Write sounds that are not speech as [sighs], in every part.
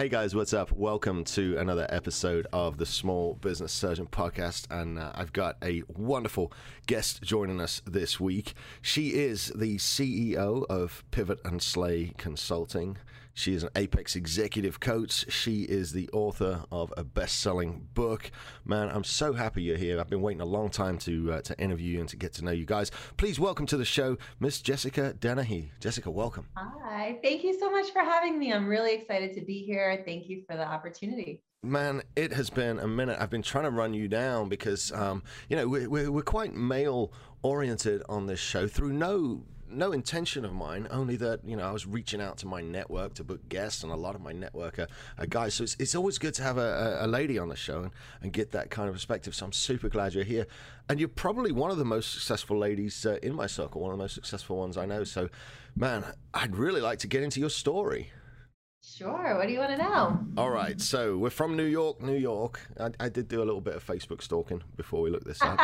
Hey guys, what's up? Welcome to another episode of the Small Business Surgeon Podcast. And uh, I've got a wonderful guest joining us this week. She is the CEO of Pivot and Slay Consulting. She is an Apex executive coach. She is the author of a best-selling book. Man, I'm so happy you're here. I've been waiting a long time to uh, to interview you and to get to know you guys. Please welcome to the show, Miss Jessica Dennehy. Jessica, welcome. Hi, thank you so much for having me. I'm really excited to be here. Thank you for the opportunity. Man, it has been a minute. I've been trying to run you down because, um, you know, we're, we're quite male oriented on this show through no no intention of mine, only that you know I was reaching out to my network to book guests, and a lot of my network are, are guys. So it's, it's always good to have a, a, lady on the show and, and get that kind of perspective. So I'm super glad you're here, and you're probably one of the most successful ladies uh, in my circle, one of the most successful ones I know. So, man, I'd really like to get into your story. Sure. What do you want to know? All right. So we're from New York, New York. I, I did do a little bit of Facebook stalking before we looked this up.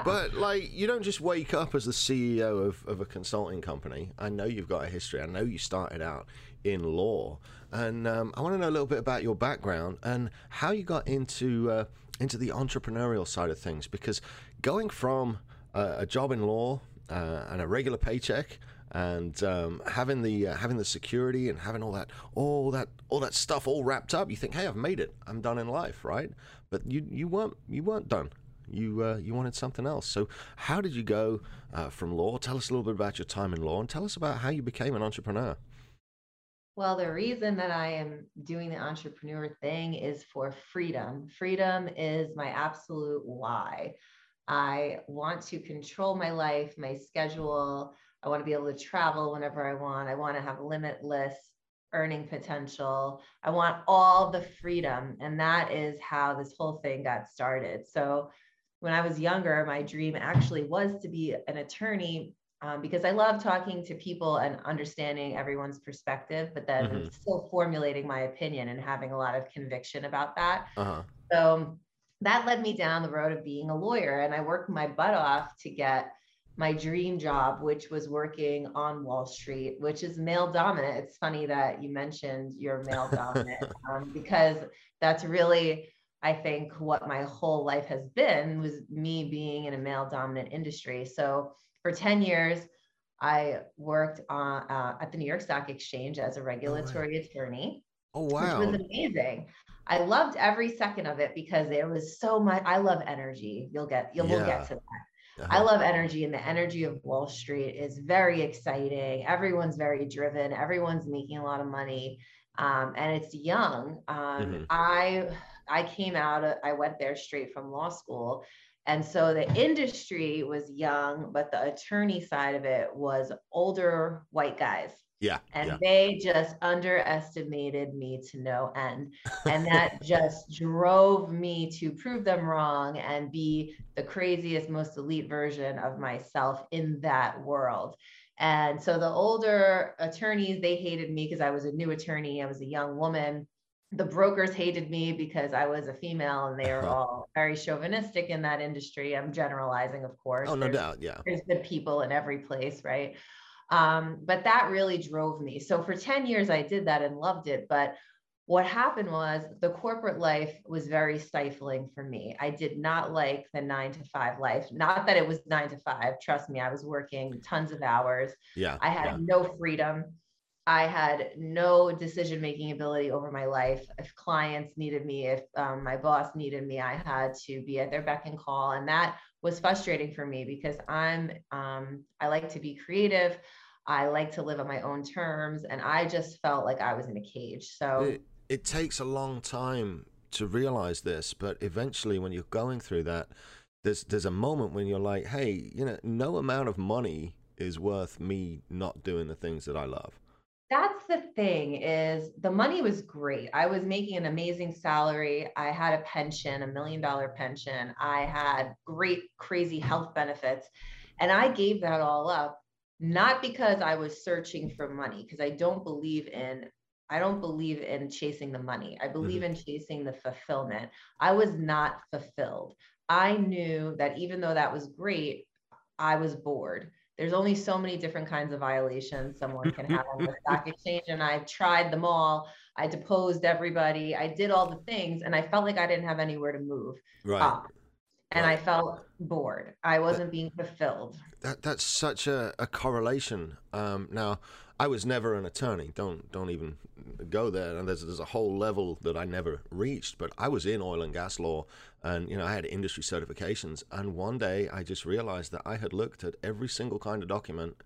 [laughs] but like, you don't just wake up as the CEO of, of a consulting company. I know you've got a history. I know you started out in law, and um, I want to know a little bit about your background and how you got into uh, into the entrepreneurial side of things. Because going from uh, a job in law uh, and a regular paycheck and um, having the uh, having the security and having all that all that all that stuff all wrapped up, you think, hey, I've made it. I'm done in life, right? But you you weren't you weren't done. You uh, you wanted something else. So how did you go uh, from law? Tell us a little bit about your time in law, and tell us about how you became an entrepreneur. Well, the reason that I am doing the entrepreneur thing is for freedom. Freedom is my absolute why. I want to control my life, my schedule. I want to be able to travel whenever I want. I want to have limitless earning potential. I want all the freedom. And that is how this whole thing got started. So, when I was younger, my dream actually was to be an attorney um, because I love talking to people and understanding everyone's perspective, but then mm-hmm. still formulating my opinion and having a lot of conviction about that. Uh-huh. So, that led me down the road of being a lawyer. And I worked my butt off to get my dream job, which was working on Wall Street, which is male dominant. It's funny that you mentioned you're male dominant [laughs] um, because that's really, I think, what my whole life has been was me being in a male dominant industry. So for 10 years, I worked on, uh, at the New York Stock Exchange as a regulatory oh, attorney. Oh, wow. Which was amazing. I loved every second of it because it was so much. I love energy. You'll get, you'll, yeah. we'll get to that uh-huh. I love energy, and the energy of Wall Street is very exciting. Everyone's very driven. Everyone's making a lot of money, um, and it's young. Um, mm-hmm. I I came out. I went there straight from law school, and so the industry was young, but the attorney side of it was older white guys. Yeah. And yeah. they just underestimated me to no end. And that [laughs] just drove me to prove them wrong and be the craziest, most elite version of myself in that world. And so the older attorneys, they hated me because I was a new attorney, I was a young woman. The brokers hated me because I was a female and they were uh-huh. all very chauvinistic in that industry. I'm generalizing, of course. Oh, no there's, doubt. Yeah. There's good people in every place, right? Um, but that really drove me. So for 10 years, I did that and loved it. But what happened was the corporate life was very stifling for me. I did not like the nine to five life. Not that it was nine to five. Trust me, I was working tons of hours. Yeah. I had yeah. no freedom. I had no decision making ability over my life. If clients needed me, if um, my boss needed me, I had to be at their beck and call. And that was frustrating for me because I'm um, I like to be creative. I like to live on my own terms, and I just felt like I was in a cage. So it, it takes a long time to realize this, but eventually, when you're going through that, there's there's a moment when you're like, hey, you know, no amount of money is worth me not doing the things that I love. That's the thing is the money was great. I was making an amazing salary. I had a pension a million dollar pension. I had great crazy health benefits and i gave that all up not because I was searching for money, because I don't believe in I don't believe in chasing the money. I believe mm-hmm. in chasing the fulfillment. I was not fulfilled. I knew that even though that was great, I was bored. There's only so many different kinds of violations someone can have on the [laughs] stock exchange, and I tried them all. I deposed everybody. I did all the things, and I felt like I didn't have anywhere to move. Right. Up and right. I felt bored. I wasn't that, being fulfilled. That that's such a, a correlation. Um, now, I was never an attorney. Don't don't even go there. And there's there's a whole level that I never reached. But I was in oil and gas law, and you know I had industry certifications. And one day I just realized that I had looked at every single kind of document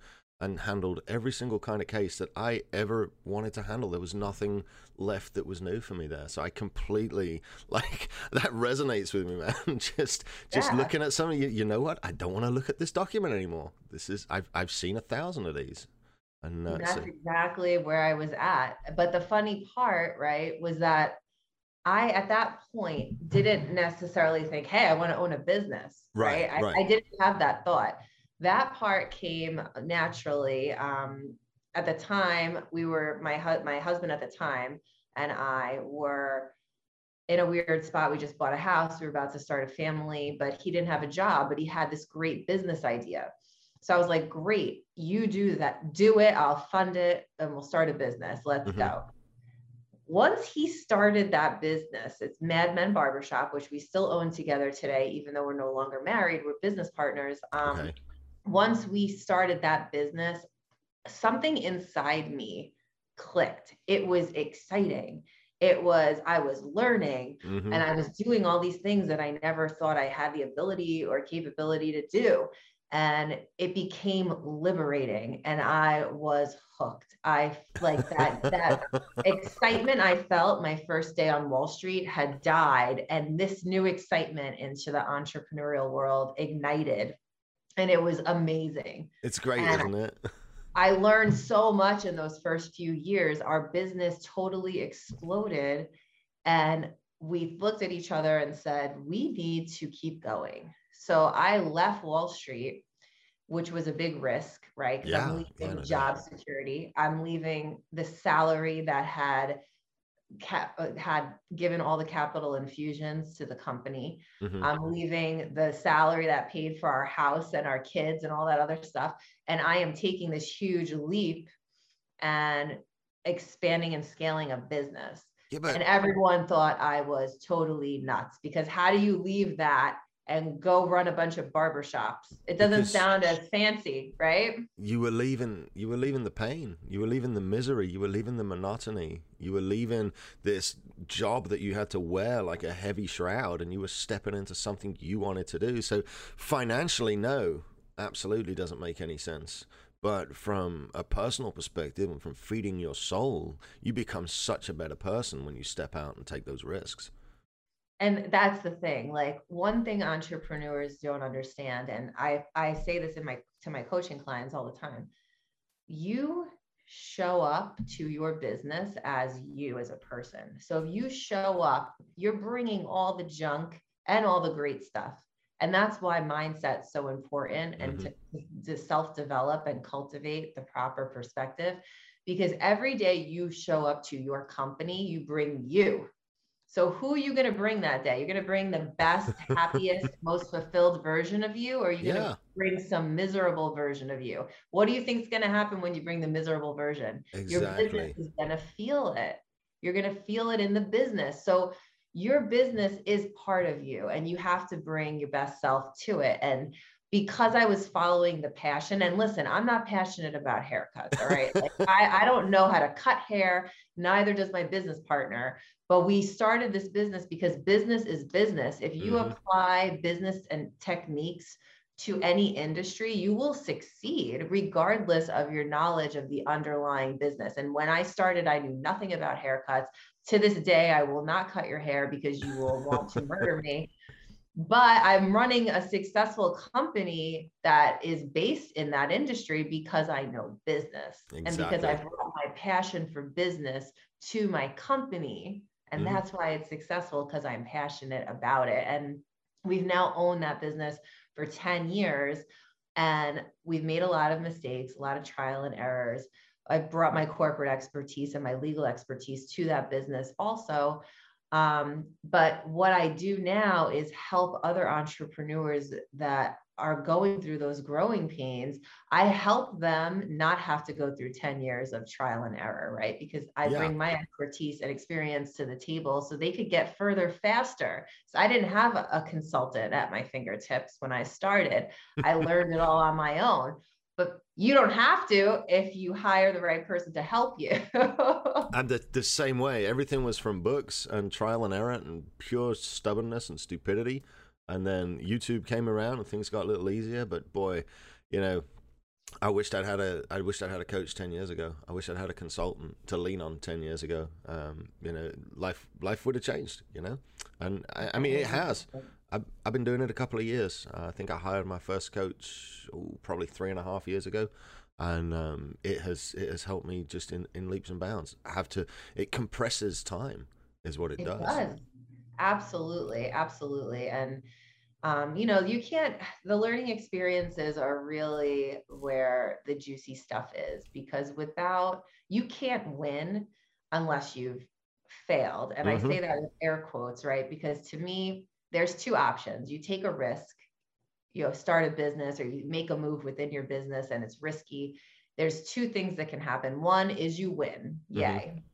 and handled every single kind of case that I ever wanted to handle. There was nothing left that was new for me there. So I completely [laughs] like that resonates with me, [laughs] man. just just yeah. looking at something, you, you know what? I don't want to look at this document anymore. This is I've I've seen a thousand of these. And uh, that's so. exactly where I was at. But the funny part, right, was that I at that point didn't necessarily think, hey, I want to own a business. Right. right? I, right. I didn't have that thought that part came naturally. Um, at the time, we were my hu- my husband at the time and I were in a weird spot. We just bought a house. We were about to start a family, but he didn't have a job, but he had this great business idea. So I was like, great, you do that, do it. I'll fund it and we'll start a business. Let's mm-hmm. go. Once he started that business, it's Mad Men Barbershop, which we still own together today, even though we're no longer married, we're business partners. Um, okay once we started that business, something inside me clicked. It was exciting. It was, I was learning mm-hmm. and I was doing all these things that I never thought I had the ability or capability to do. And it became liberating and I was hooked. I like that, that [laughs] excitement I felt my first day on Wall Street had died. And this new excitement into the entrepreneurial world ignited and it was amazing. It's great, and isn't it? [laughs] I learned so much in those first few years. Our business totally exploded. And we looked at each other and said, we need to keep going. So I left Wall Street, which was a big risk, right? Yeah, I'm leaving job security. I'm leaving the salary that had cap, uh, had given all the capital infusions to the company. Mm-hmm. I'm leaving the salary that paid for our house and our kids and all that other stuff. And I am taking this huge leap and expanding and scaling a business. Yeah, but- and everyone thought I was totally nuts because how do you leave that and go run a bunch of barbershops. It doesn't because sound as fancy, right? You were leaving you were leaving the pain. You were leaving the misery. You were leaving the monotony. You were leaving this job that you had to wear like a heavy shroud and you were stepping into something you wanted to do. So financially no, absolutely doesn't make any sense. But from a personal perspective and from feeding your soul, you become such a better person when you step out and take those risks and that's the thing like one thing entrepreneurs don't understand and i i say this in my to my coaching clients all the time you show up to your business as you as a person. So if you show up you're bringing all the junk and all the great stuff. And that's why mindset's so important and mm-hmm. to, to self-develop and cultivate the proper perspective because every day you show up to your company you bring you so who are you going to bring that day? You're going to bring the best, [laughs] happiest, most fulfilled version of you, or are you going to bring some miserable version of you? What do you think is going to happen when you bring the miserable version? Exactly. Your business is going to feel it. You're going to feel it in the business. So your business is part of you and you have to bring your best self to it. And because I was following the passion. And listen, I'm not passionate about haircuts. All right. Like [laughs] I, I don't know how to cut hair. Neither does my business partner. But we started this business because business is business. If you mm-hmm. apply business and techniques to any industry, you will succeed regardless of your knowledge of the underlying business. And when I started, I knew nothing about haircuts. To this day, I will not cut your hair because you will want to murder me [laughs] but I'm running a successful company that is based in that industry because I know business exactly. and because I've brought my passion for business to my company. And mm-hmm. that's why it's successful because I'm passionate about it. And we've now owned that business for 10 years. And we've made a lot of mistakes, a lot of trial and errors. I brought my corporate expertise and my legal expertise to that business also. Um, but what I do now is help other entrepreneurs that are going through those growing pains. I help them not have to go through 10 years of trial and error, right? Because I yeah. bring my expertise and experience to the table so they could get further faster. So I didn't have a, a consultant at my fingertips when I started, I learned it all on my own but you don't have to if you hire the right person to help you. [laughs] and the, the same way, everything was from books and trial and error and pure stubbornness and stupidity. And then YouTube came around and things got a little easier. But boy, you know, I wished I'd had a I wished I'd had a coach ten years ago. I wish I'd had a consultant to lean on ten years ago. Um, you know, life life would have changed. You know, and I, I mean it has. I've, I've been doing it a couple of years. Uh, I think I hired my first coach probably three and a half years ago, and um, it has it has helped me just in, in leaps and bounds. I have to it compresses time, is what it, it does. does. Absolutely, absolutely, and um, you know you can't. The learning experiences are really where the juicy stuff is because without you can't win unless you've failed, and mm-hmm. I say that with air quotes, right? Because to me there's two options. You take a risk, you know, start a business or you make a move within your business and it's risky. There's two things that can happen. One is you win. Mm-hmm. Yay.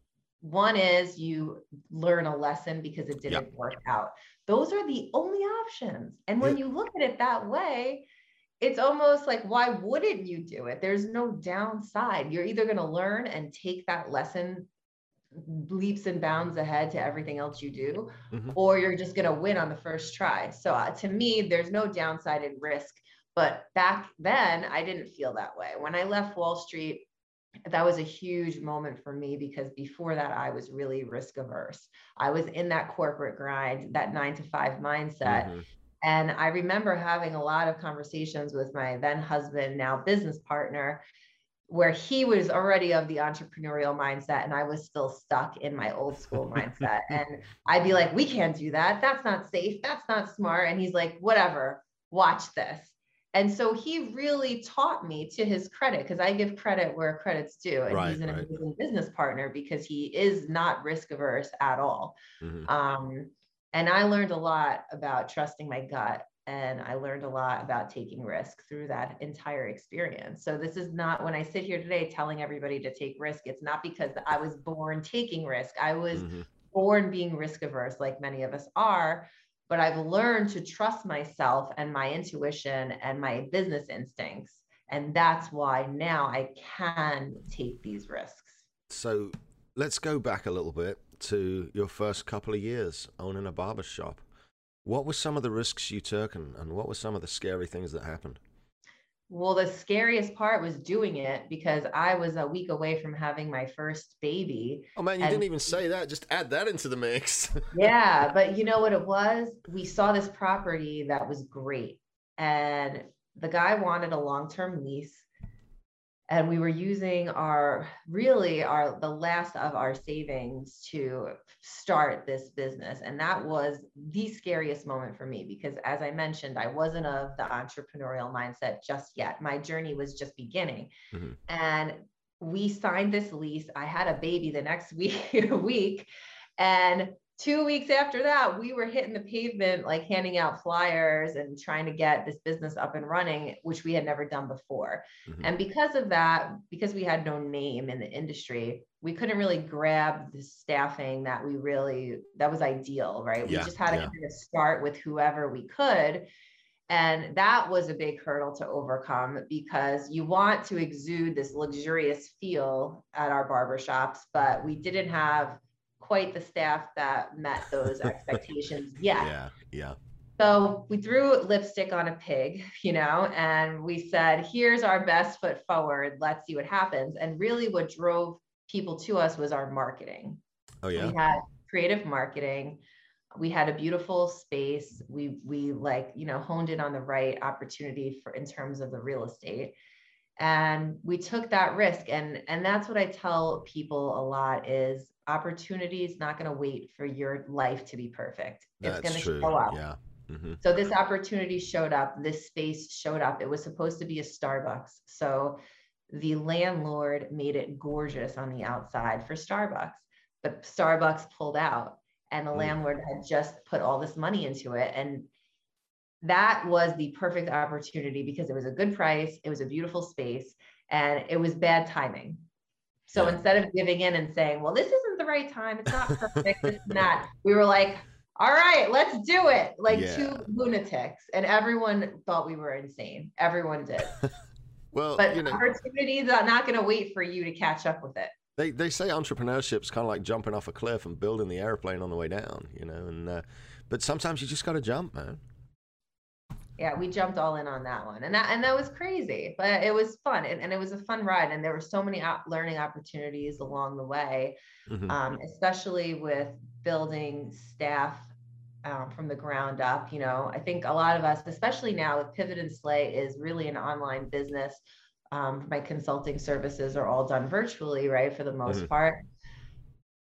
One is you learn a lesson because it didn't yep. work out. Those are the only options. And when you look at it that way, it's almost like why wouldn't you do it there's no downside you're either going to learn and take that lesson leaps and bounds ahead to everything else you do, mm-hmm. or you're just going to win on the first try. So uh, to me, there's no downside in risk. But back then, I didn't feel that way. When I left Wall Street, that was a huge moment for me because before that, I was really risk averse. I was in that corporate grind, that nine to five mindset. Mm-hmm. And I remember having a lot of conversations with my then husband, now business partner, where he was already of the entrepreneurial mindset and I was still stuck in my old school mindset. [laughs] And I'd be like, we can't do that. That's not safe. That's not smart. And he's like, whatever, watch this. And so he really taught me to his credit because I give credit where credit's due. And right, he's an right. amazing business partner because he is not risk averse at all. Mm-hmm. Um, and I learned a lot about trusting my gut and I learned a lot about taking risk through that entire experience. So this is not when I sit here today telling everybody to take risk, it's not because I was born taking risk. I was mm-hmm. born being risk averse like many of us are, but I've learned to trust myself and my intuition and my business instincts. And that's why now I can take these risks. So let's go back a little bit to your first couple of years owning a barber shop. What were some of the risks you took and, and what were some of the scary things that happened? Well, the scariest part was doing it because I was a week away from having my first baby. Oh man, you and, didn't even say that. Just add that into the mix. [laughs] yeah, but you know what it was? We saw this property that was great. And the guy wanted a long-term lease and we were using our really our the last of our savings to start this business. And that was the scariest moment for me because as i mentioned i wasn't of the entrepreneurial mindset just yet. My journey was just beginning. Mm-hmm. and we signed this lease. I had a baby the next [laughs] week week and two weeks after that, we were hitting the pavement, like handing out flyers and trying to get this business up and running, which we had never done before. Mm-hmm. And because of that, because we had no name in the industry, we couldn't really grab the staffing that we really, that was ideal, right? Yeah, we just had to yeah. kind of start with whoever we could. And that was a big hurdle to overcome because you want to exude this luxurious feel at our barbershops, but we didn't have quite the staff that met those [laughs] expectations yet. Yeah, yeah. So we threw lipstick on a pig, [laughs] you know, and we said, here's our best foot forward. Let's see what happens. And really, what drove people to us was our marketing. Oh, yeah. We had creative marketing. We had a beautiful space. We we like, you know, honed in on the right opportunity for in terms of the real estate. And we took that risk. And and that's what I tell people a lot is opportunity is not going to wait for your life to be perfect. It's going to show up. Yeah. Mm-hmm. So this opportunity showed up, this space showed up. It was supposed to be a Starbucks. So the landlord made it gorgeous on the outside for Starbucks, but Starbucks pulled out and the mm. landlord had just put all this money into it. And that was the perfect opportunity because it was a good price, it was a beautiful space, and it was bad timing. So yeah. instead of giving in and saying, well, this isn't the right time, it's not perfect, this and [laughs] that, we were like, all right, let's do it. Like yeah. two lunatics. And everyone thought we were insane. Everyone did. [laughs] well, but you know, opportunities are not going to wait for you to catch up with it. They, they say entrepreneurship is kind of like jumping off a cliff and building the airplane on the way down, you know, and uh, but sometimes you just got to jump, man yeah we jumped all in on that one and that and that was crazy but it was fun and, and it was a fun ride and there were so many learning opportunities along the way mm-hmm. um, especially with building staff um, from the ground up you know i think a lot of us especially now with pivot and slay is really an online business um, my consulting services are all done virtually right for the most mm-hmm. part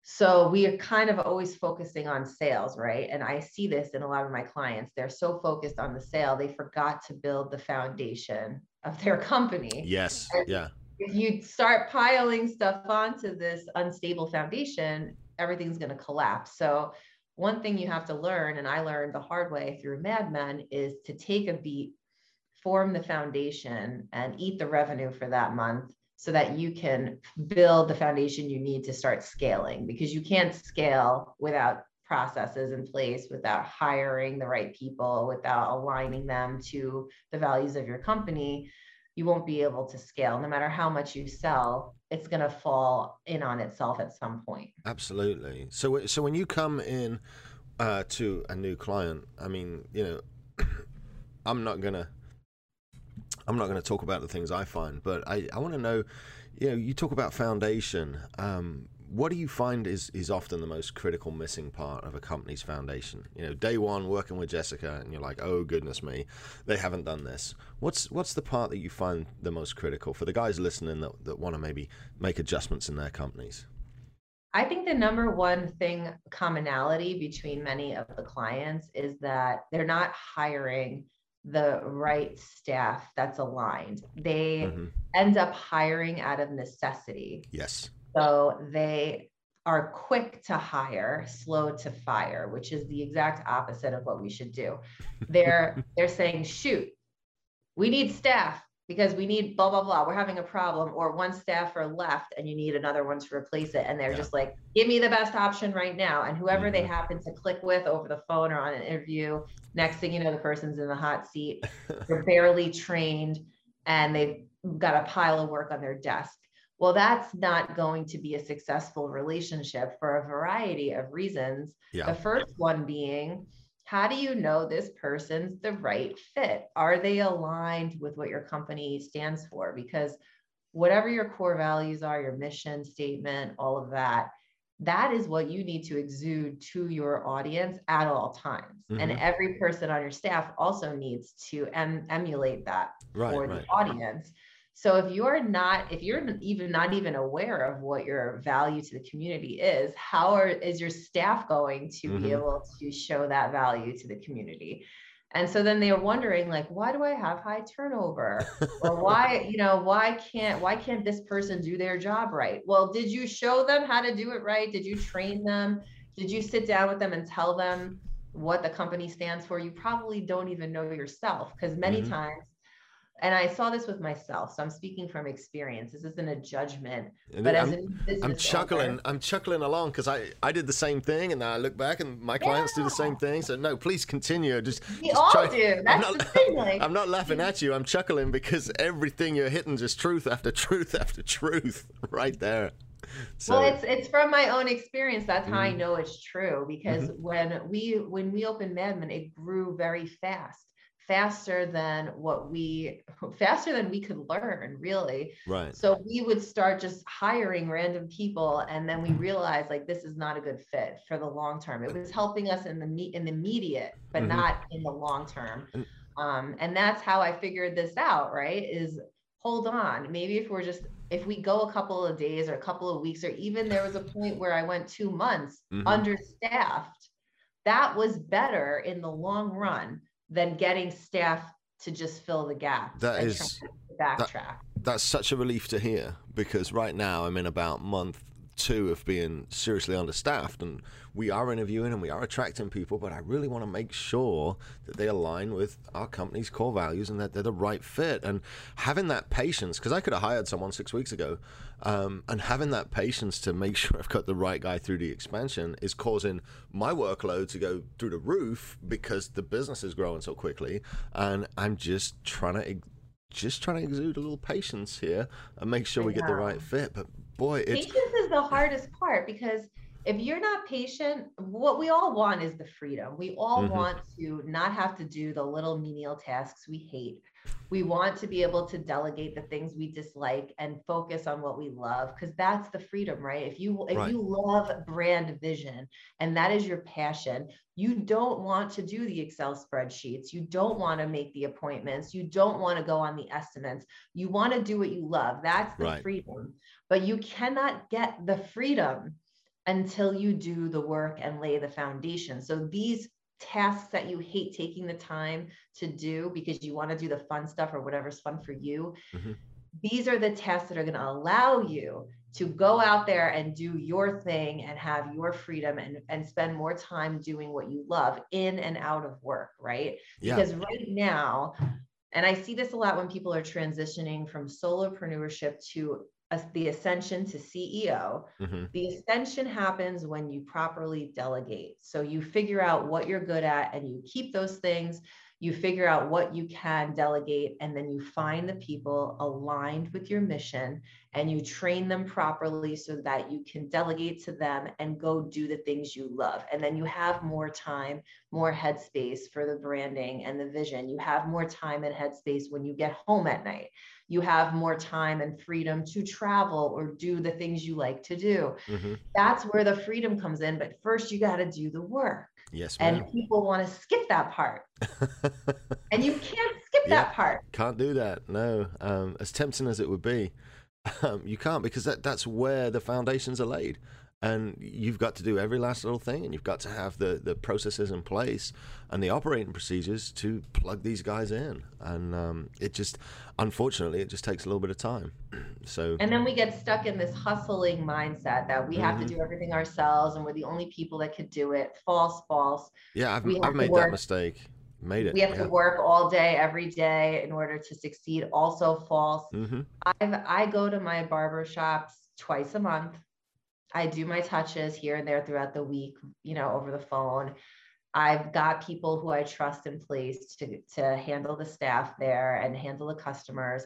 so we are kind of always focusing on sales, right? And I see this in a lot of my clients. They're so focused on the sale, they forgot to build the foundation of their company. Yes. And yeah. If you start piling stuff onto this unstable foundation, everything's going to collapse. So, one thing you have to learn, and I learned the hard way through Mad Men, is to take a beat, form the foundation, and eat the revenue for that month so that you can build the foundation you need to start scaling because you can't scale without processes in place without hiring the right people without aligning them to the values of your company. You won't be able to scale. No matter how much you sell it's going to fall in on itself at some point. Absolutely. So so when you come in uh, to a new client i mean you know [clears throat] i'm not going to I'm not going to talk about the things I find, but I, I want to know, you know, you talk about foundation. Um, what do you find is, is often the most critical missing part of a company's foundation? You know, day one working with Jessica, and you're like, oh goodness me, they haven't done this. What's what's the part that you find the most critical for the guys listening that, that want to maybe make adjustments in their companies? I think the number one thing commonality between many of the clients is that they're not hiring the right staff that's aligned. They mm-hmm. end up hiring out of necessity. Yes. So they are quick to hire, slow to fire, which is the exact opposite of what we should do. They're [laughs] they're saying, shoot, we need staff because we need blah blah blah we're having a problem or one staffer left and you need another one to replace it and they're yeah. just like give me the best option right now and whoever mm-hmm. they happen to click with over the phone or on an interview next thing you know the person's in the hot seat [laughs] they're barely trained and they've got a pile of work on their desk well that's not going to be a successful relationship for a variety of reasons yeah. the first one being how do you know this person's the right fit? Are they aligned with what your company stands for? Because whatever your core values are, your mission statement, all of that, that is what you need to exude to your audience at all times. Mm-hmm. And every person on your staff also needs to em- emulate that right, for right. the audience. So if you're not, if you're even not even aware of what your value to the community is, how are, is your staff going to mm-hmm. be able to show that value to the community? And so then they are wondering, like, why do I have high turnover? or [laughs] why, you know, why can't why can't this person do their job right? Well, did you show them how to do it right? Did you train them? Did you sit down with them and tell them what the company stands for? You probably don't even know yourself because many mm-hmm. times and I saw this with myself. So I'm speaking from experience. This isn't a judgment. But I'm, as I'm chuckling. Owner, I'm chuckling along because I, I did the same thing, and I look back, and my clients yeah. do the same thing. So no, please continue. Just we just all try. do. That's I'm not, the thing. Like, [laughs] I'm not laughing at you. I'm chuckling because everything you're hitting is truth after truth after truth, [laughs] right there. So. Well, it's it's from my own experience. That's how mm. I mm-hmm. know it's true because mm-hmm. when we when we opened Mad Men it grew very fast faster than what we [laughs] faster than we could learn really. Right. So we would start just hiring random people and then we realized like this is not a good fit for the long term. It was helping us in the me- in the immediate but mm-hmm. not in the long term. Um, and that's how i figured this out right is hold on. Maybe if we're just if we go a couple of days or a couple of weeks or even there was a point where i went two months mm-hmm. understaffed that was better in the long run than getting staff to just fill the gap. That is backtrack. That, that's such a relief to hear because right now I'm in about month two of being seriously understaffed and we are interviewing and we are attracting people but i really want to make sure that they align with our company's core values and that they're the right fit. And having that patience because i could have hired someone six weeks ago um, and having that patience to make [laughs] sure i've got the right guy through the expansion is causing my workload to go through the roof because the business is growing so quickly. And i'm just trying to just trying to exude a little patience here and make sure we get the right fit but boy, patience is the hardest part because if you're not patient, what we all want is the freedom. We all mm-hmm. want to not have to do the little menial tasks we hate. We want to be able to delegate the things we dislike and focus on what we love because that's the freedom, right? If you if right. you love brand vision and that is your passion, you don't want to do the Excel spreadsheets. You don't want to make the appointments. You don't want to go on the estimates. You want to do what you love. That's the right. freedom. But you cannot get the freedom until you do the work and lay the foundation. So these tasks that you hate taking the time to do because you want to do the fun stuff or whatever's fun for you. Mm-hmm. These are the tasks that are going to allow you to go out there and do your thing and have your freedom and, and spend more time doing what you love in and out of work, right? Yeah. Because right now, and I see this a lot when people are transitioning from solopreneurship to the ascension to CEO. Mm-hmm. The ascension happens when you properly delegate. So you figure out what you're good at and you keep those things. You figure out what you can delegate, and then you find the people aligned with your mission and you train them properly so that you can delegate to them and go do the things you love. And then you have more time, more headspace for the branding and the vision. You have more time and headspace when you get home at night you have more time and freedom to travel or do the things you like to do. Mm-hmm. That's where the freedom comes in. But first, you got to do the work. Yes. Ma'am. And people want to skip that part. [laughs] and you can't skip that part. Can't do that. No. Um, as tempting as it would be, [laughs] um, you can't because that, that's where the foundations are laid and you've got to do every last little thing and you've got to have the, the processes in place and the operating procedures to plug these guys in. And um, it just unfortunately it just takes a little bit of time. [clears throat] So and then we get stuck in this hustling mindset that we have mm-hmm. to do everything ourselves and we're the only people that could do it. False false. Yeah i've, I've made that mistake. Made it we have yeah. to work all day every day in order to succeed. Also false. Mm-hmm. i i go to my barber shops twice a month I do my touches here and there throughout the week, you know, over the phone. I've got people who I trust in place to, to handle the staff there and handle the customers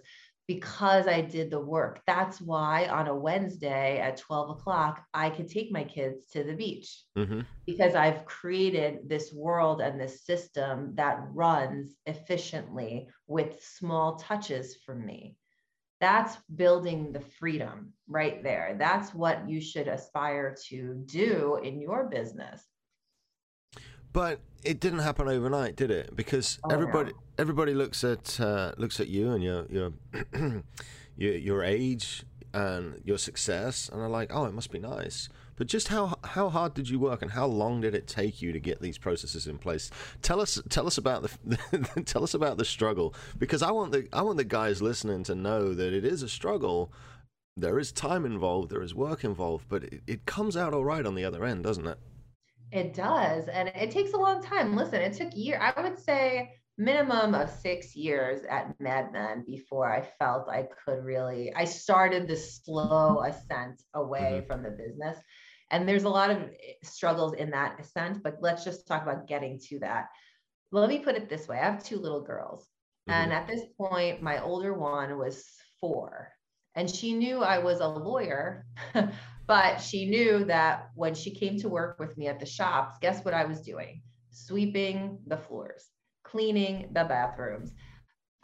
because I did the work. That's why on a Wednesday at 12 o'clock, I could take my kids to the beach mm-hmm. because I've created this world and this system that runs efficiently with small touches from me that's building the freedom right there. That's what you should aspire to do in your business. But it didn't happen overnight, did it? Because oh, everybody no. everybody looks at uh, looks at you and your your [clears throat] your, your age and your success, and are like, oh, it must be nice. But just how how hard did you work, and how long did it take you to get these processes in place? Tell us tell us about the [laughs] tell us about the struggle, because I want the I want the guys listening to know that it is a struggle. There is time involved, there is work involved, but it, it comes out all right on the other end, doesn't it? It does, and it takes a long time. Listen, it took year. I would say minimum of six years at Mad Men before I felt I could really. I started the slow ascent away mm-hmm. from the business and there's a lot of eh, struggles in that sense, but let's just talk about getting to that. Let me put it this way I have two little girls. Mm-hmm. And at this point, my older one was four. And she knew I was a lawyer, [laughs] but she knew that when she came to work with me at the shops, guess what I was doing? Sweeping the floors, cleaning the bathrooms,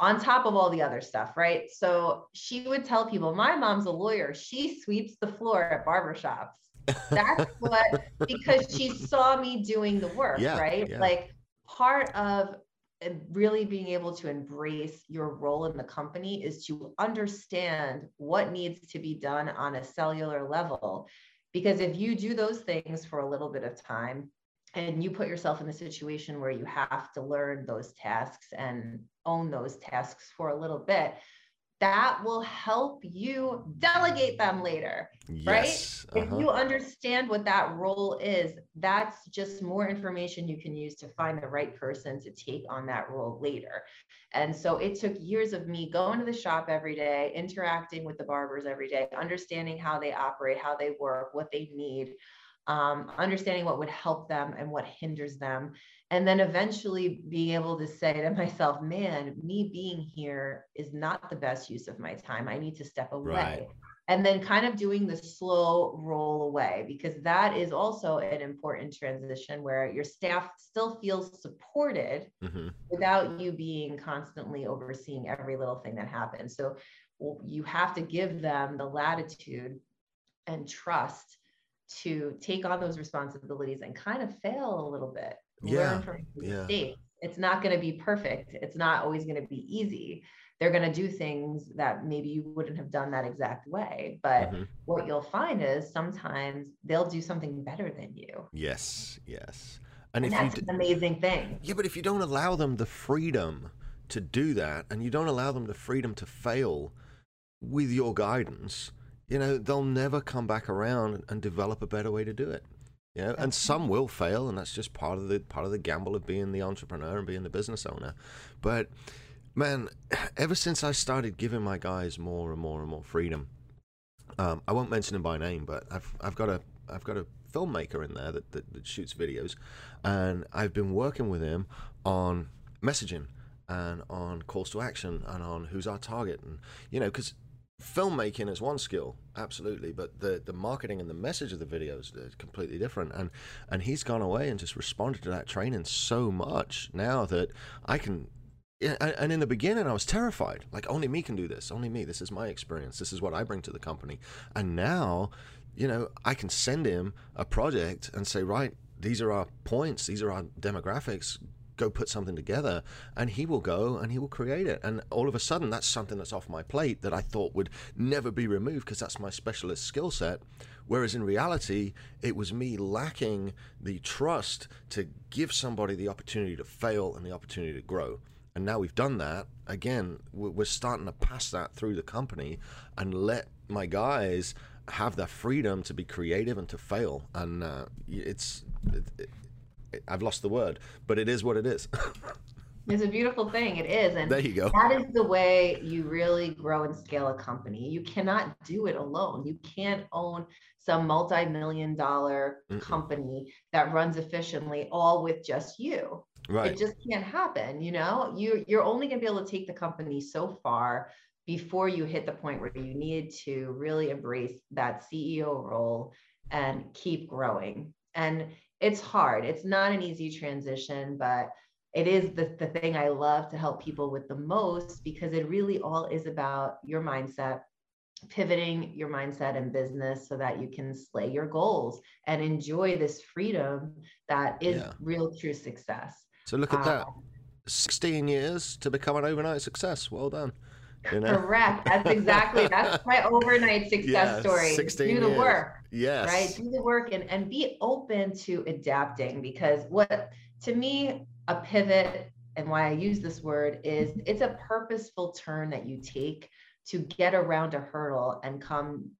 on top of all the other stuff, right? So she would tell people, My mom's a lawyer. She sweeps the floor at barbershops. That's what, because she saw me doing the work, yeah, right? Yeah. Like part of uh, really being able to embrace your role in the company is to understand what needs to be done on a cellular level. Because if you do those things for a little bit of time, and you put yourself in a situation where you have to learn those tasks and own those tasks for a little bit that will help you delegate them later yes. right uh-huh. if you understand what that role is that's just more information you can use to find the right person to take on that role later and so it took years of me going to the shop every day interacting with the barbers every day understanding how they operate how they work what they need um, understanding what would help them and what hinders them. And then eventually being able to say to myself, man, me being here is not the best use of my time. I need to step away. Right. And then kind of doing the slow roll away, because that is also an important transition where your staff still feels supported mm-hmm. without you being constantly overseeing every little thing that happens. So you have to give them the latitude and trust to take on those responsibilities and kind of fail a little bit, yeah. learn from mistakes. Yeah. It's not going to be perfect. It's not always going to be easy. They're going to do things that maybe you wouldn't have done that exact way. But mm-hmm. what you'll find is sometimes they'll do something better than you. Yes, yes. And, and that's d- an amazing thing. Yeah, but if you don't allow them the freedom to do that and you don't allow them the freedom to fail with your guidance, you know, they'll never come back around and develop a better way to do it. Know, and some will fail, and that's just part of the part of the gamble of being the entrepreneur and being the business owner. But man, [sighs] ever since I started giving my guys more and more and more freedom, um, I won't mention him by name, but I've I've got a I've got a filmmaker in there that, that, that shoots videos, and I've been working with him on messaging and on calls to action and on who's our target and you know because filmmaking is one skill absolutely but the the marketing and the message of the videos is completely different. And and he's gone away and just responded to that training so much now that i can and in the beginning i was terrified. Like only me can do this. Only me. This is my experience. This is what i bring to the company. And now you know i can send him a project and say right these are our points. These are our demographics go put something together and he will go and he will create it. And all of a sudden that's something that's off my plate that i thought would never be removed because that's my specialist skill set. Whereas in reality it was me lacking the trust to give somebody the opportunity to fail and the opportunity to grow. And now we've done that. Again we're starting to pass that through the company and let my guys have that freedom to be creative and to fail. And uh, it's it, I've lost the word, but it is what it is. [laughs] it's a beautiful thing. It is. And there you go. That is the way you really grow and scale a company. You cannot do it alone. You can't own some multi-million dollar mm company that runs efficiently all with just you. Right. It just can't happen. You know, you you're only gonna be able to take the company so far before you hit the point where you need to really embrace that CEO role and keep growing. And it's hard. It's not an easy transition, but it is the, the thing I love to help people with the most because it really all is about your mindset, pivoting your mindset and business so that you can slay your goals and enjoy this freedom that is yeah. real true success. So look at uh, that. 16 years to become an overnight success. Well done. You know? Correct. That's exactly that's [laughs] my overnight success yeah, story. Do the years. work. Yes. Right. Do the work and, and be open to adapting because what to me, a pivot and why I use this word is it's a purposeful turn that you take to get around a hurdle and come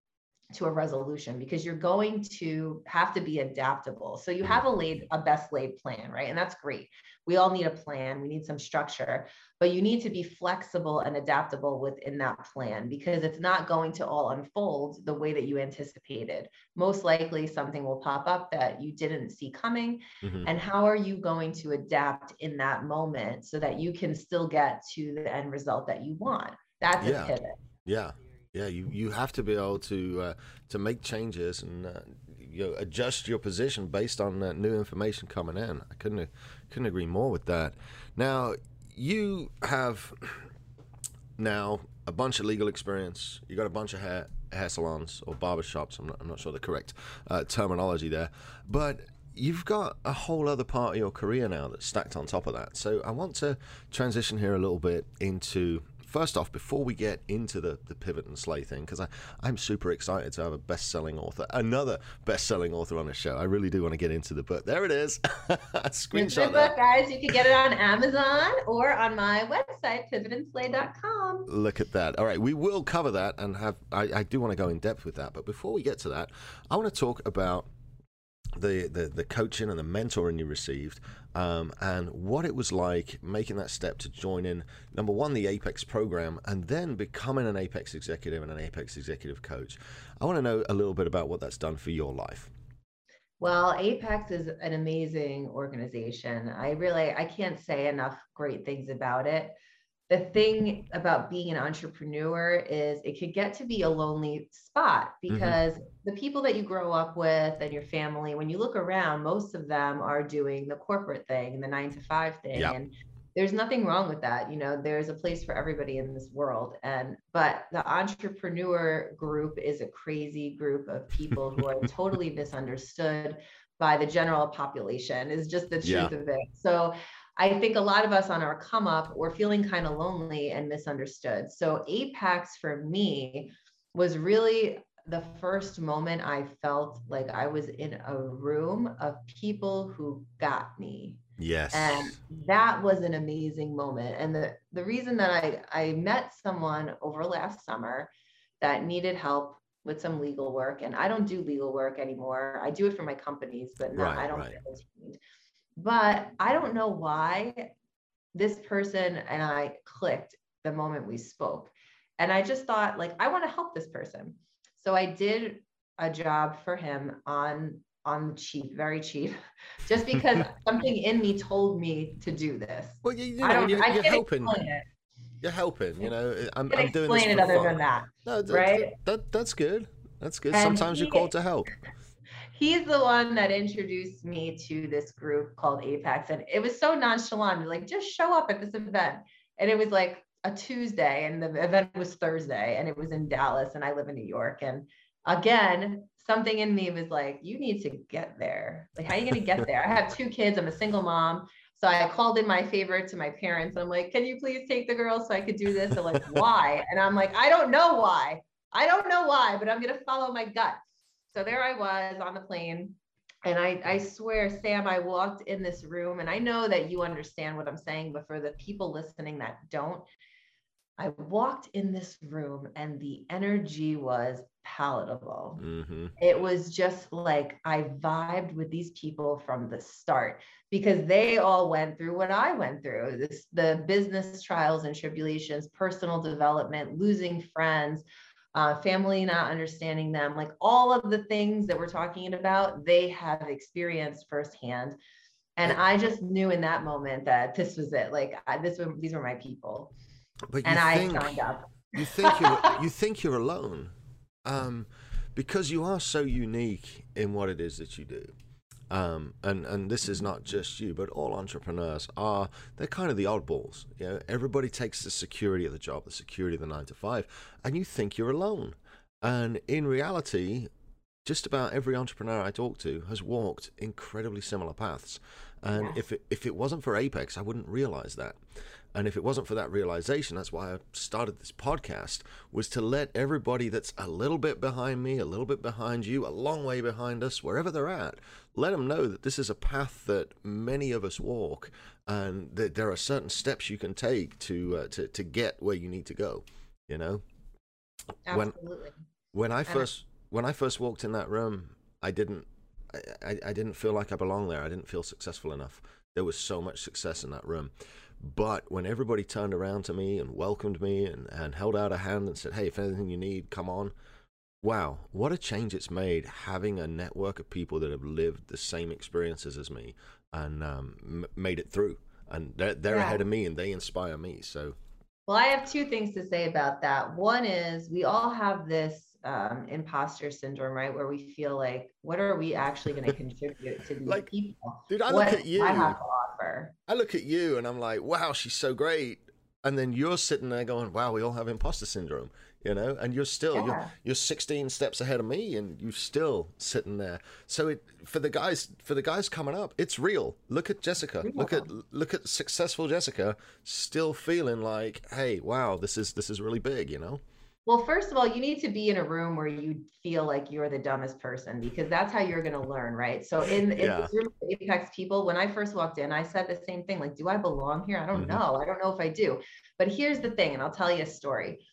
to a resolution because you're going to have to be adaptable. So you have a laid a best laid plan, right? And that's great. We all need a plan, we need some structure, but you need to be flexible and adaptable within that plan because it's not going to all unfold the way that you anticipated. Most likely something will pop up that you didn't see coming. Mm-hmm. And how are you going to adapt in that moment so that you can still get to the end result that you want? That's yeah. a pivot. Yeah. Yeah, you, you have to be able to uh, to make changes and uh, you know, adjust your position based on new information coming in. I couldn't couldn't agree more with that. Now you have [clears throat] now a bunch of legal experience. You got a bunch of hair hair salons or barbershops. I'm not I'm not sure the correct uh, terminology there, but you've got a whole other part of your career now that's stacked on top of that. So I want to transition here a little bit into first off, before we get into the, the pivot and slay thing, because I'm super excited to have a best selling author, another best selling author on the show. I really do want to get into the book. There it is. [laughs] Screenshot book, guys. You can get it on Amazon or on my website, pivotandslay.com. Look at that. All right, we will cover that and have. I, I do want to go in depth with that, but before we get to that, I want to talk about the, the, the coaching and the mentoring you received um, and what it was like making that step to join in number one the apex program and then becoming an apex executive and an apex executive coach. I want to know a little bit about what that's done for your life. Well apex is an amazing organization. I really i can't say enough great things about it the thing about being an entrepreneur is it could get to be a lonely spot mm-hmm. because mm-hmm. the people that you grow up with and your family, when you look around, most of them are doing the corporate thing, and the nine to five thing. Yep. And there's nothing wrong with that. You know, there's a place for everybody in this world. And, but the entrepreneur group is a crazy group of people who are [laughs] totally misunderstood by the general population, is just the truth yeah. of it. So, I think a lot of us on our come up, we're feeling kind of lonely and misunderstood. So Apex for me was really the first moment I felt like I was in a room of people who got me. Yes. And that was an amazing moment. And the, the reason that I, I met someone over last summer that needed help with some legal work, and I don't do legal work anymore. I do it for my companies, but not, right, I don't right. But I don't know why this person and I clicked the moment we spoke. And I just thought, like, I want to help this person. So I did a job for him on on the cheap, very cheap, [laughs] just because [laughs] something in me told me to do this. Well, you, you know, I don't, you're, you're helping. You're helping. You know, I'm, I'm doing this it other fun. than that. No, that, right? That, that's good. That's good. And Sometimes he, you're called to help he's the one that introduced me to this group called Apex. And it was so nonchalant, like, just show up at this event. And it was like a Tuesday, and the event was Thursday, and it was in Dallas, and I live in New York. And again, something in me was like, you need to get there. Like, how are you going to get there? I have two kids, I'm a single mom. So I called in my favorite to my parents. And I'm like, can you please take the girls so I could do this? They're like, why? And I'm like, I don't know why. I don't know why, but I'm going to follow my gut. So there I was on the plane. And I, I swear, Sam, I walked in this room, and I know that you understand what I'm saying, but for the people listening that don't, I walked in this room and the energy was palatable. Mm-hmm. It was just like I vibed with these people from the start because they all went through what I went through this the business trials and tribulations, personal development, losing friends, uh, family not understanding them, like all of the things that we're talking about, they have experienced firsthand. And I just knew in that moment that this was it. Like I, this, was, these were my people. But and think, I signed up. You think you're, [laughs] you think you're alone, um, because you are so unique in what it is that you do. Um, and and this is not just you, but all entrepreneurs are they're kind of the oddballs. You know, everybody takes the security of the job, the security of the nine to five, and you think you're alone. And in reality, just about every entrepreneur I talk to has walked incredibly similar paths. And yes. if it, if it wasn't for Apex, I wouldn't realize that. And if it wasn't for that realization, that's why I started this podcast, was to let everybody that's a little bit behind me, a little bit behind you, a long way behind us, wherever they're at, let them know that this is a path that many of us walk and that there are certain steps you can take to uh, to, to get where you need to go, you know? Absolutely. When, when I first when I first walked in that room, I didn't I, I didn't feel like I belonged there. I didn't feel successful enough. There was so much success in that room. But when everybody turned around to me and welcomed me and, and held out a hand and said, hey, if anything you need, come on. Wow, what a change it's made having a network of people that have lived the same experiences as me and um, m- made it through. And they're, they're yeah. ahead of me and they inspire me. So, well, I have two things to say about that. One is we all have this um, imposter syndrome, right? Where we feel like, what are we actually going [laughs] to contribute to these like, people? Dude, I what look at you. I have to offer. I look at you and I'm like, wow, she's so great. And then you're sitting there going, wow, we all have imposter syndrome. you know, and you're still Yeah. you're, you're 16 steps ahead of me, and you're still sitting there. So it for the guys for the guys coming up, it's real. Look at Jessica. Look at look at successful Jessica, still feeling like, hey, wow, this is this is really big, you know. Well, first of all, you need to be in a room where you feel like you're the dumbest person because that's how you're going to learn, right? So in, in Yeah. this room of Apex people, when I first walked in, I said the same thing, like, do I belong here? I don't Mhm. know. I don't know if I do. But here's the thing, and I'll tell you a story.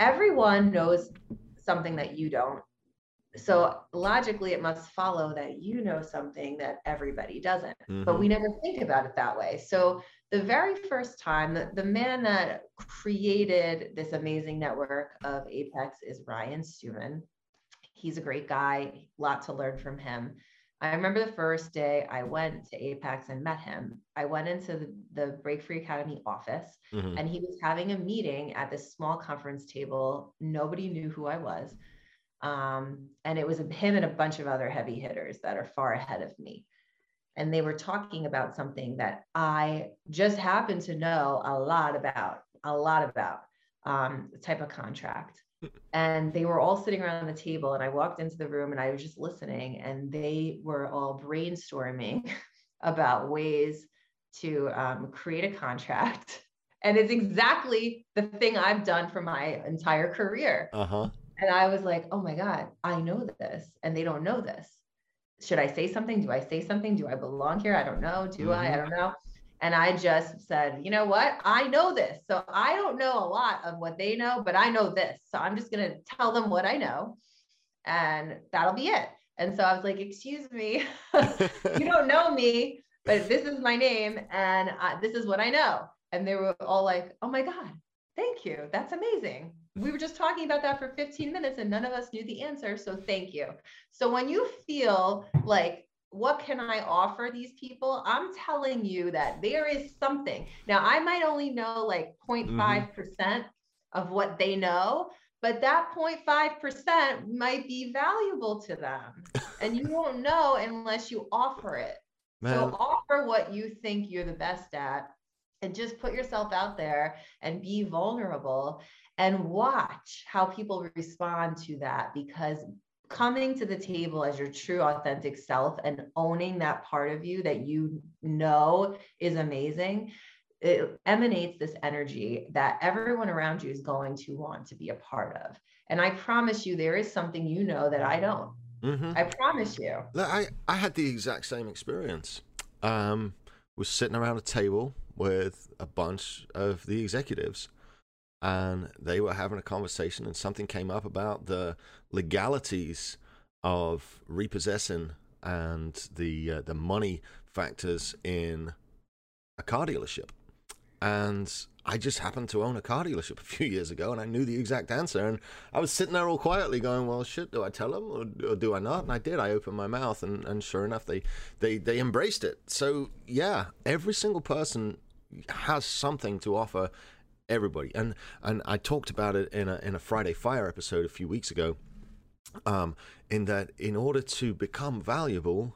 Everyone knows something that you don't. So logically, it must follow that you know something that everybody doesn't but Mhm. we never think about it that way. So the very first time, the, the man that created this amazing network of Apex is Ryan Stewman. He's a great guy, lot to learn from him. I remember the first day I went to Apex and met him. I went into the, the Break Free Academy office Mhm. and he was having a meeting at this small conference table. Nobody knew who I was. Um, and it was him and a bunch of other heavy hitters that are far ahead of me. And they were talking about something that I just happen to know a lot about, a lot about um, the type of contract. And they were all sitting around the table, and I walked into the room and I was just listening, and they were all brainstorming [laughs] about ways to um, create a contract. [laughs] And it's exactly the thing I've done for my entire career. Uh-huh. And I was like, oh my God, I know this, and they don't know this. Should I say something? Do I say something? Do I belong here? I don't know. Do I? I don't know. And I just said, you know what? I know this. So I don't know a lot of what they know, but I know this. So I'm just going to tell them what I know, and that'll be it. And so I was like, excuse me, [laughs] you [laughs] don't know me, but this is my name, and uh, this is what I know. And they were all like, oh my God, thank you. That's amazing. We were just talking about that for 15 minutes and none of us knew the answer. So thank you. So when you feel like, what can I offer these people? I'm telling you that there is something. Now, I might only know like mm-hmm. 0.5% of what they know, but that 0.5% might be valuable to them. [laughs] and you won't know unless you offer it. Man, So offer what you think you're the best at and just put yourself out there and be vulnerable and watch how people respond to that because coming to the table as your true authentic self and owning that part of you that you know is amazing it emanates this energy that everyone around you is going to want to be a part of and i promise you there is something you know that i don't mhm. i promise you I, I had the exact same experience. Um, was sitting around a table with a bunch of the executives, and they were having a conversation, and something came up about the legalities of repossessing and the uh, the money factors in a car dealership. And I just happened to own a car dealership [laughs] a few years ago, and I knew the exact answer. And I was sitting there all quietly, going, "Well, shit, do I tell them or, or do I not?" And I did. I opened my mouth, and, and sure enough, they they they embraced it. So yeah, every single person has something to offer everybody. And and I talked about it in a in a Friday Fire episode a few weeks ago. Um, in that, in order to become valuable,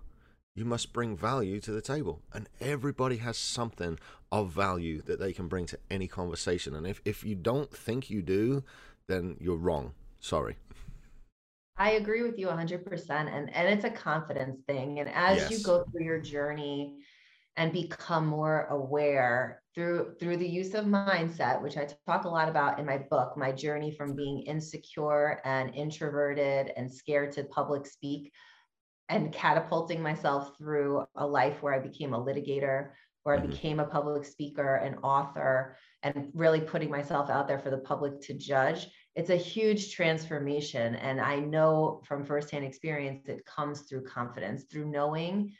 you must bring value to the table, and everybody has something of value that they can bring to any conversation. And if if you don't think you do, then you're wrong. Sorry. I agree with you 100% and and it's a confidence thing and as you go through your journey and become more aware through through the use of mindset which I talk a lot about in my book my journey from being insecure and introverted and scared to public speak and catapulting myself through a life where I became a litigator where I Mhm. became a public speaker and author and really putting myself out there for the public to judge it's a huge transformation and i know from firsthand experience it comes through confidence through knowing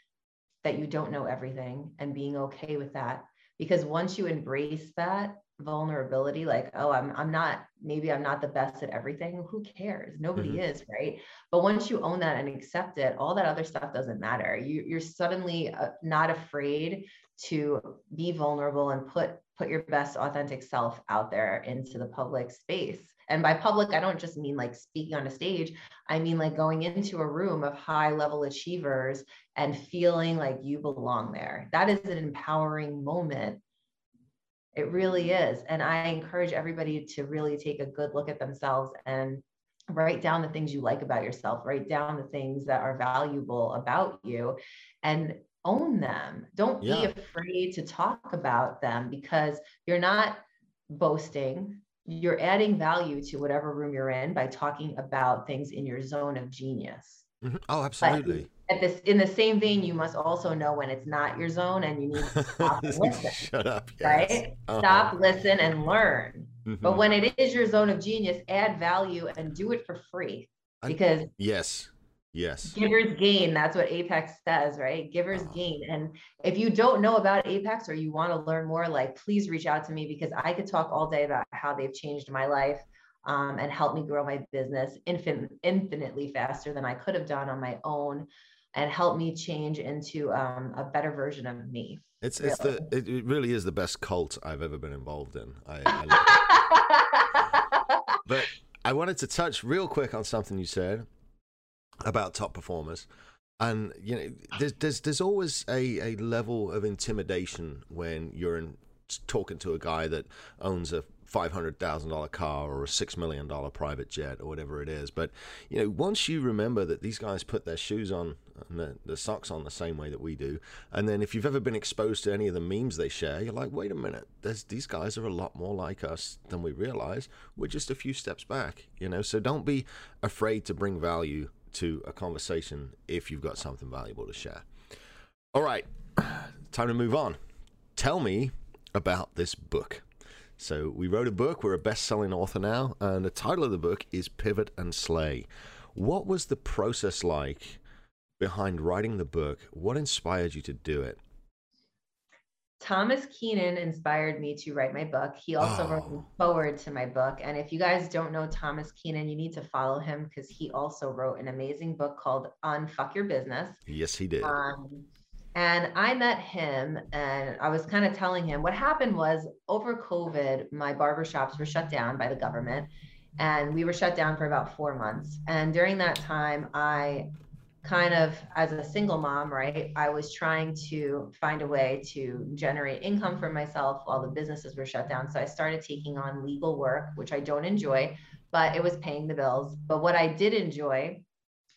that you don't know everything and being okay with that. Because once you embrace that vulnerability like oh i'm i'm not maybe i'm not the best at everything who cares? Nobody Mhm. is right? But once you own that and accept it all that other stuff doesn't matter. You, you're suddenly uh, not afraid to be vulnerable and put put your best authentic self out there into the public space and by public i don't just mean like speaking on a stage i mean like going into a room of high level achievers and feeling like you belong there that is an empowering moment It really is. And I encourage everybody to really take a good look at themselves and write down the things you like about yourself, write down the things that are valuable about you and own them. Don't yeah. be afraid to talk about them because you're not boasting. You're adding value to whatever room you're in by talking about things in your zone of genius. Mm-hmm. Oh, absolutely. But at this, in the same vein, you must also know when it's not your zone, and you need to stop [laughs] and listen. Shut up, yes. right? Uh-huh. Stop, listen, and learn. Mm-hmm. But when it is your zone of genius, add value and do it for free. Because I, yes, Yes. Givers gain. That's what Apex says, right? Givers uh-huh. gain. And if you don't know about Apex or you want to learn more, like please reach out to me because I could talk all day about how they've changed my life um, and helped me grow my business infin- infinitely faster than I could have done on my own and help me change into um, a better version of me. It's really. it's the it really is the best cult I've ever been involved in. I, I [laughs] but I wanted to touch real quick on something you said about top performers and you know there's there's, there's always a, a level of intimidation when you're in, talking to a guy that owns a five hundred thousand dollar car or a six million dollar private jet or whatever it is. But you know, once you remember that these guys put their shoes on and the, the socks on the same way that we do, and then if you've ever been exposed to any of the memes they share, you're like, wait a minute, these guys are a lot more like us than we realize. We're just a few steps back, you know. So don't be afraid to bring value to a conversation if you've got something valuable to share. All right, time to move on. Tell me about this book. So, we wrote a book, we're a best selling author now, and the title of the book is Pivot and Slay. What was the process like behind writing the book? What inspired you to do it? Thomas Keenan inspired me to write my book. He also oh. wrote forward to my book. And if you guys don't know Thomas Keenan, you need to follow him because he also wrote an amazing book called Unfuck Your Business. Yes, he did. Um, and I met him and I was kind of telling him what happened was over COVID, my barbershops were shut down by the government and we were shut down for about four months. And during that time, I kind of as a single mom, right, I was trying to find a way to generate income for myself while the businesses were shut down. So I started taking on legal work, which I don't enjoy, but it was paying the bills. But what I did enjoy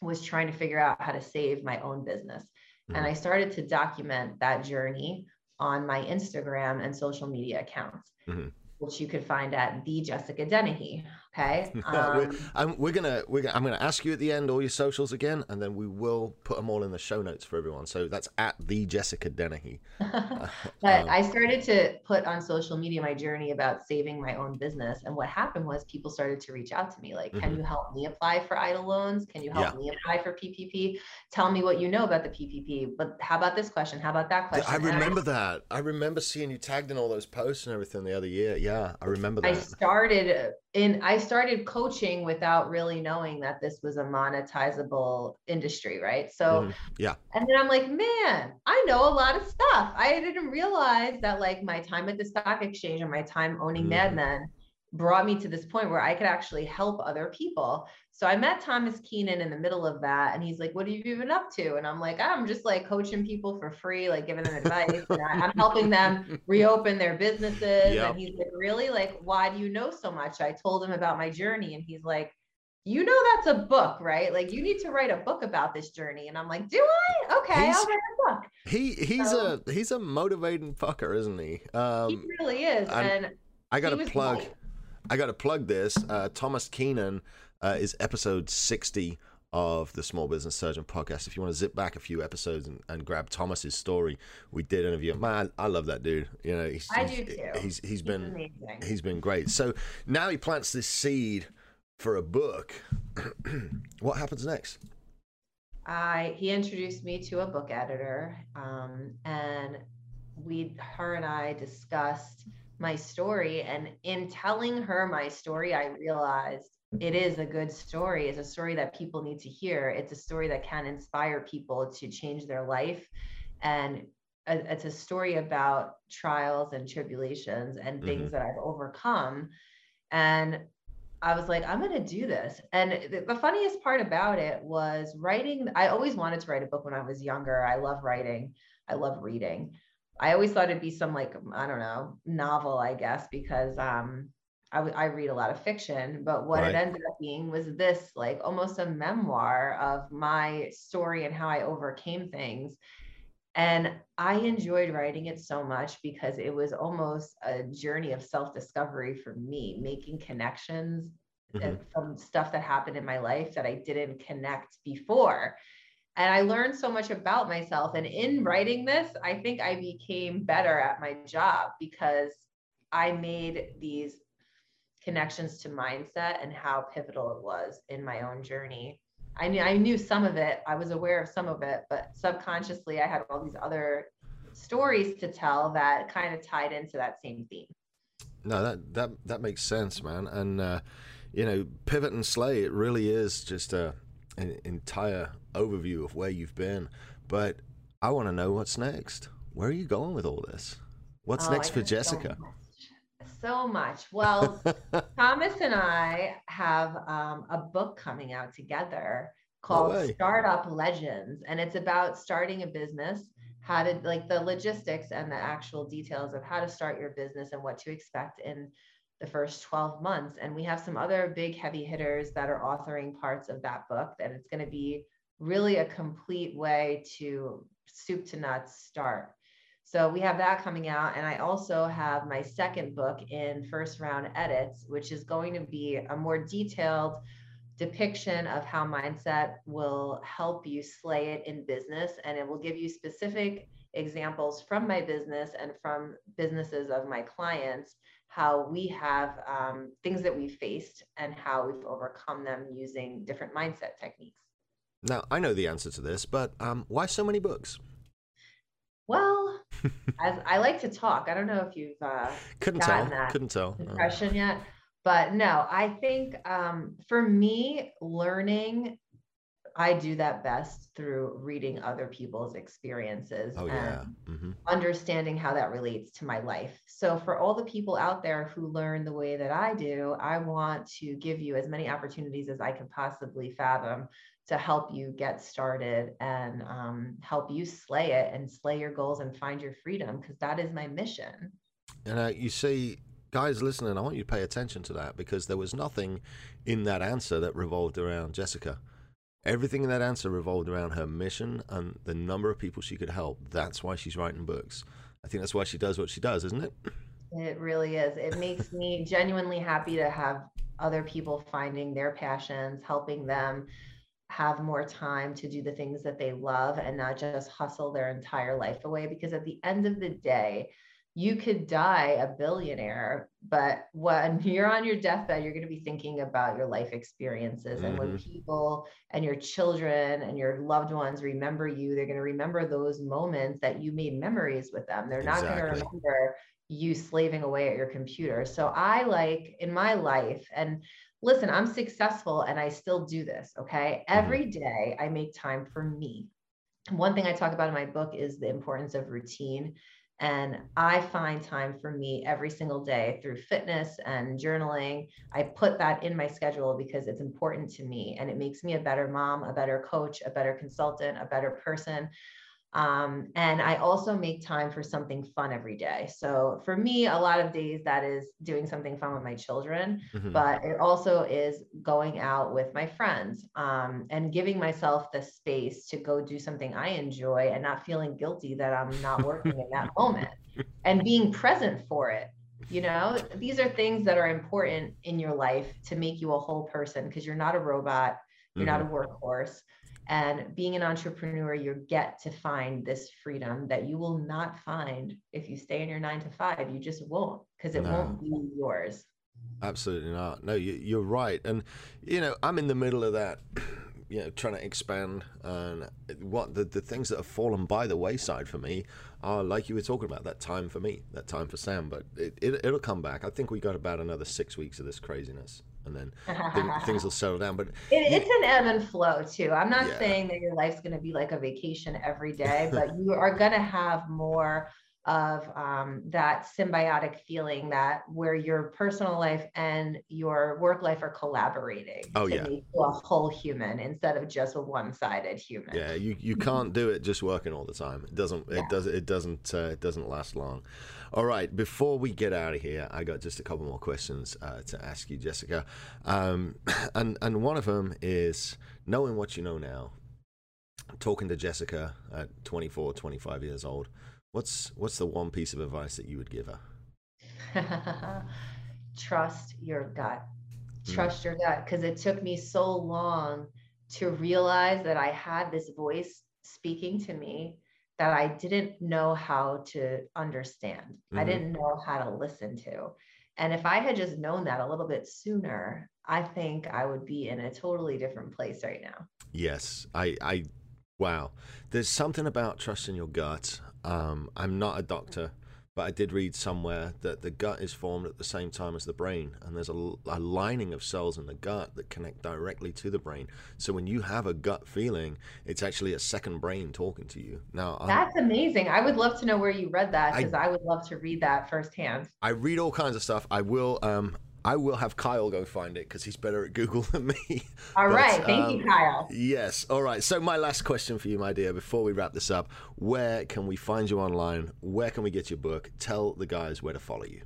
was trying to figure out how to save my own business. Mm-hmm. And I started to document that journey on my Instagram and social media accounts. Mm-hmm which you could find at the Jessica Dennehy. Okay. [laughs] Um, we're, we're, gonna we're gonna, I'm gonna ask you at the end all your socials again, and then we will put them all in the show notes for everyone. So that's at the Jessica Dennehy. [laughs] but um, I started to put on social media my journey about saving my own business, and what happened was people started to reach out to me like, "Can mm-hmm. you help me apply for EIDL loans? Can you help yeah. me apply for PPP? Tell me what you know about the PPP. But how about this question? How about that question?" I remember I, that. I remember seeing you tagged in all those posts and everything the other year. Yeah, I remember that. I started in I started coaching without really knowing that this was a monetizable industry, right? So mm-hmm. yeah. And then I'm like, man, I know a lot of stuff. I didn't realize that like my time at the stock exchange and my time owning mm-hmm. Mad Men brought me to this point where I could actually help other people. So I met Thomas Keenan in the middle of that, and he's like, "What have you been up to?" And I'm like, "I'm just like coaching people for free, like giving them advice. and I, am helping them [laughs] reopen their businesses." Yep. And he's like, "Really? Like, why do you know so much?" I told him about my journey, and he's like, "You know that's a book, right? Like, you need to write a book about this journey." And I'm like, "Do I? Okay, he's, I'll write a book." He he's so, a he's a motivating fucker, isn't he? Um, he really is, I'm, and I got to plug. I got to plug this. Uh, Thomas Keenan uh, is episode 60 of the Small Business Surgeon podcast. If you want to zip back a few episodes and, and grab Thomas's story, we did interview him. Man, I love that dude. You know, he's, I do too. He's, he's, he's been amazing. he's been great. So now he plants this seed for a book. [clears throat] what happens next? I he introduced me to a book editor, um, and we her and I discussed my story. And in telling her my story, I realized it is a good story. It's a story that people need to hear. It's a story that can inspire people to change their life. And it's a story about trials and tribulations and things mm-hmm. that I've overcome. And I was like, I'm going to do this. And the funniest part about it was writing. I always wanted to write a book when I was younger. I love writing, I love reading. I always thought it'd be some like I don't know novel, I guess, because um, I, I read a lot of fiction. But what right. it ended up being was this like almost a memoir of my story and how I overcame things. And I enjoyed writing it so much because it was almost a journey of self discovery for me, making connections mm-hmm. from stuff that happened in my life that I didn't connect before. And I learned so much about myself. And in writing this, I think I became better at my job because I made these connections to mindset and how pivotal it was in my own journey. I knew I knew some of it. I was aware of some of it, but subconsciously I had all these other stories to tell that kind of tied into that same theme. No, that that that makes sense, man. And uh, you know, pivot and slay. It really is just a an entire overview of where you've been, but I want to know what's next. Where are you going with all this? What's oh, next for Jessica? Much. So much. Well, [laughs] Thomas and I have um, a book coming out together called no Startup Legends, and it's about starting a business, how to like the logistics and the actual details of how to start your business and what to expect in the first 12 months. And we have some other big heavy hitters that are authoring parts of that book. And it's going to be really a complete way to soup to nuts start. So we have that coming out. And I also have my second book in first round edits, which is going to be a more detailed depiction of how mindset will help you slay it in business. And it will give you specific examples from my business and from businesses of my clients how we have um, things that we've faced and how we've overcome them using different mindset techniques. Now, I know the answer to this, but um, why so many books? Well, as I like to talk, I don't know if you've uh, couldn't tell, couldn't tell impression no. yet, but no, I think um, for me, learning I do that best through reading other people's experiences oh, yeah. mm-hmm. understanding how that relates to my life. So, for all the people out there who learn the way that I do, I want to give you as many opportunities as I can possibly fathom to help you get started and um, help you slay it and slay your goals and find your freedom because that is my mission. And uh, you see, guys listening, I want you to pay attention to that because there was nothing in that answer that revolved around Jessica. Everything in that answer revolved around her mission and the number of people she could help. That's why she's writing books. I think that's why she does what she does, isn't it? It really is. It makes me genuinely happy to have other people finding their passions, helping them have more time to do the things that they love and not just hustle their entire life away. Because at the end of the day, you could die a billionaire, but when [laughs] you're on your deathbed, you're going to be thinking about your life experiences. Mm-hmm. And when mm-hmm. people and your children and your loved ones remember you, they're going to remember those moments that you made memories with them. They're exactly. not going to remember you slaving away at your computer. So I like in my life, and listen, I'm successful and I still do this. Okay. Mm-hmm. Every day I make time for me. One thing I talk about in my book is the importance of routine and I find time for me every single day through fitness and journaling. I put that in my schedule because it's important to me and it makes me a better mom, a better coach, a better consultant, a better person. Um, and I also make time for something fun every day. So for me, a lot of days that is doing something fun with my children, mm-hmm. but it also is going out with my friends um, and giving myself the space to go do something I enjoy and not feeling guilty that I'm not working in that moment and being present for it. You know, these are things that are important in your life to make you a whole person because you're not a robot, you're mm-hmm. not a workhorse. And being an entrepreneur, you get to find this freedom that you will not find if you stay in your nine to five. You just won't because it no. won't be yours. Absolutely not. No, you, are right. And, you know, I'm in the middle of that, [clears throat] you know, trying to expand. And what the, the things that have fallen by the wayside for me are, like you were talking about, that time for me, that time for Sam. But it, it, it'll come back. I think we got about another six weeks of this craziness and then [laughs] things will settle down. But it, it's an ebb and flow too. I'm not yeah. saying that your life's going to be like a vacation every day, but you are going to have more of um, that symbiotic feeling that where your personal life and your work life are collaborating oh, to yeah. make you a whole human instead of just a one-sided human. Yeah, you, you can't do it just working all the time. It doesn't it Yeah. does it doesn't uh, it doesn't last long. All right, before we get out of here, I got just a couple more questions uh, to ask you, Jessica. Um, [laughs] and and one of them is knowing what you know now. Talking to Jessica at 24, 25 years old, what's what's the one piece of advice that you would give her? [laughs] Trust your gut. Mm. Trust your gut because it took me so long to realize that I had this voice speaking to me that I didn't know how to understand. I Mhm. didn't know how to listen to. And if I had just known that a little bit sooner, I think I would be in a totally different place right now. Yes, I, I, wow. There's something about trusting your gut. Um, I'm not a doctor, but I did read somewhere that the gut is formed at the same time as the brain, and there's a lining of cells in the gut that connect directly to the brain. So when you have a gut feeling, it's actually a second brain talking to you. Now, I'm, That's amazing. I would love to know where you read that I- because I, would love to read that firsthand. I read all kinds of stuff. I will, um, I will have Kyle go find it because he's better at Google [laughs] than me. All But, right. Thank you, um, Kyle. Yes. All right. So, my last question for you, my dear, before we wrap this up where can we find you online? Where can we get your book? Tell the guys where to follow you.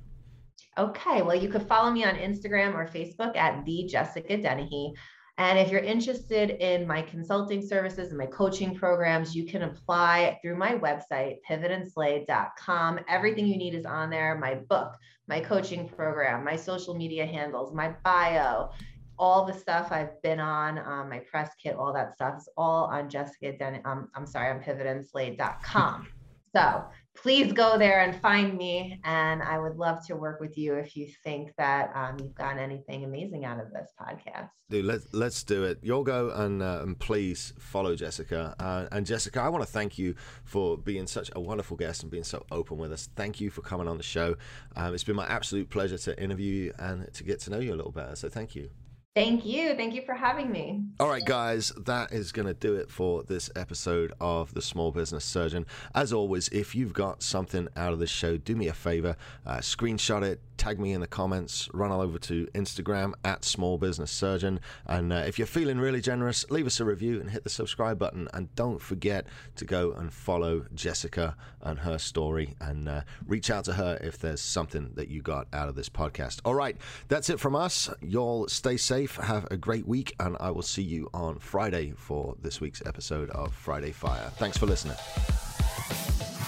Okay, well, you could follow me on Instagram or Facebook at the Jessica Dennehy. And if you're interested in my consulting services and my coaching programs, you can apply through my website, pivotandslay.com. Everything you need is on there my book, my coaching program, my social media handles, my bio, all the stuff I've been on, um, my press kit, all that stuff is all on Jessica Den. Um, I'm sorry, on pivotandslay.com. So please go there and find me. And I would love to work with you if you think that um, you've gotten anything amazing out of this podcast. Dude, let's let's do it. You'll go and uh, and please follow Jessica. Uh, and Jessica, I want to thank you for being such a wonderful guest and being so open with us. Thank you for coming on the show. Um, it's been my absolute pleasure to interview you and to get to know you a little better. So thank you. Thank you. Thank you for having me. All right, guys, that is going to do it for this episode of The Small Business Surgeon. As always, if you've got something out of this show, do me a favor, uh, screenshot it, tag me in the comments, run all over to Instagram at Small Business Surgeon. And uh, if you're feeling really generous, leave us a review and hit the subscribe button. And don't forget to go and follow Jessica and her story and uh, reach out to her if there's something that you got out of this podcast. All right, that's it from us. Y'all stay safe, have a great week, and I will see you on Friday for this week's episode of Friday Fire. Thanks for listening.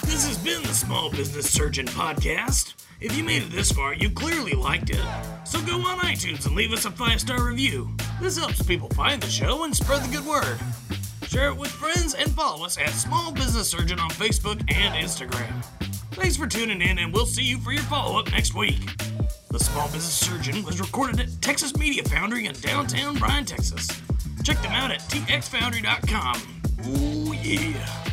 This has been the Small Business Surgeon Podcast. If you made it this far, you clearly liked it. So go on iTunes and leave us a five star review. This helps people find the show and spread the good word. Share it with friends and follow us at Small Business Surgeon on Facebook and Instagram. Thanks for tuning in, and we'll see you for your follow up next week. The Small Business Surgeon was recorded at Texas Media Foundry in downtown Bryan, Texas. Check them out at txfoundry.com. Ooh, yeah.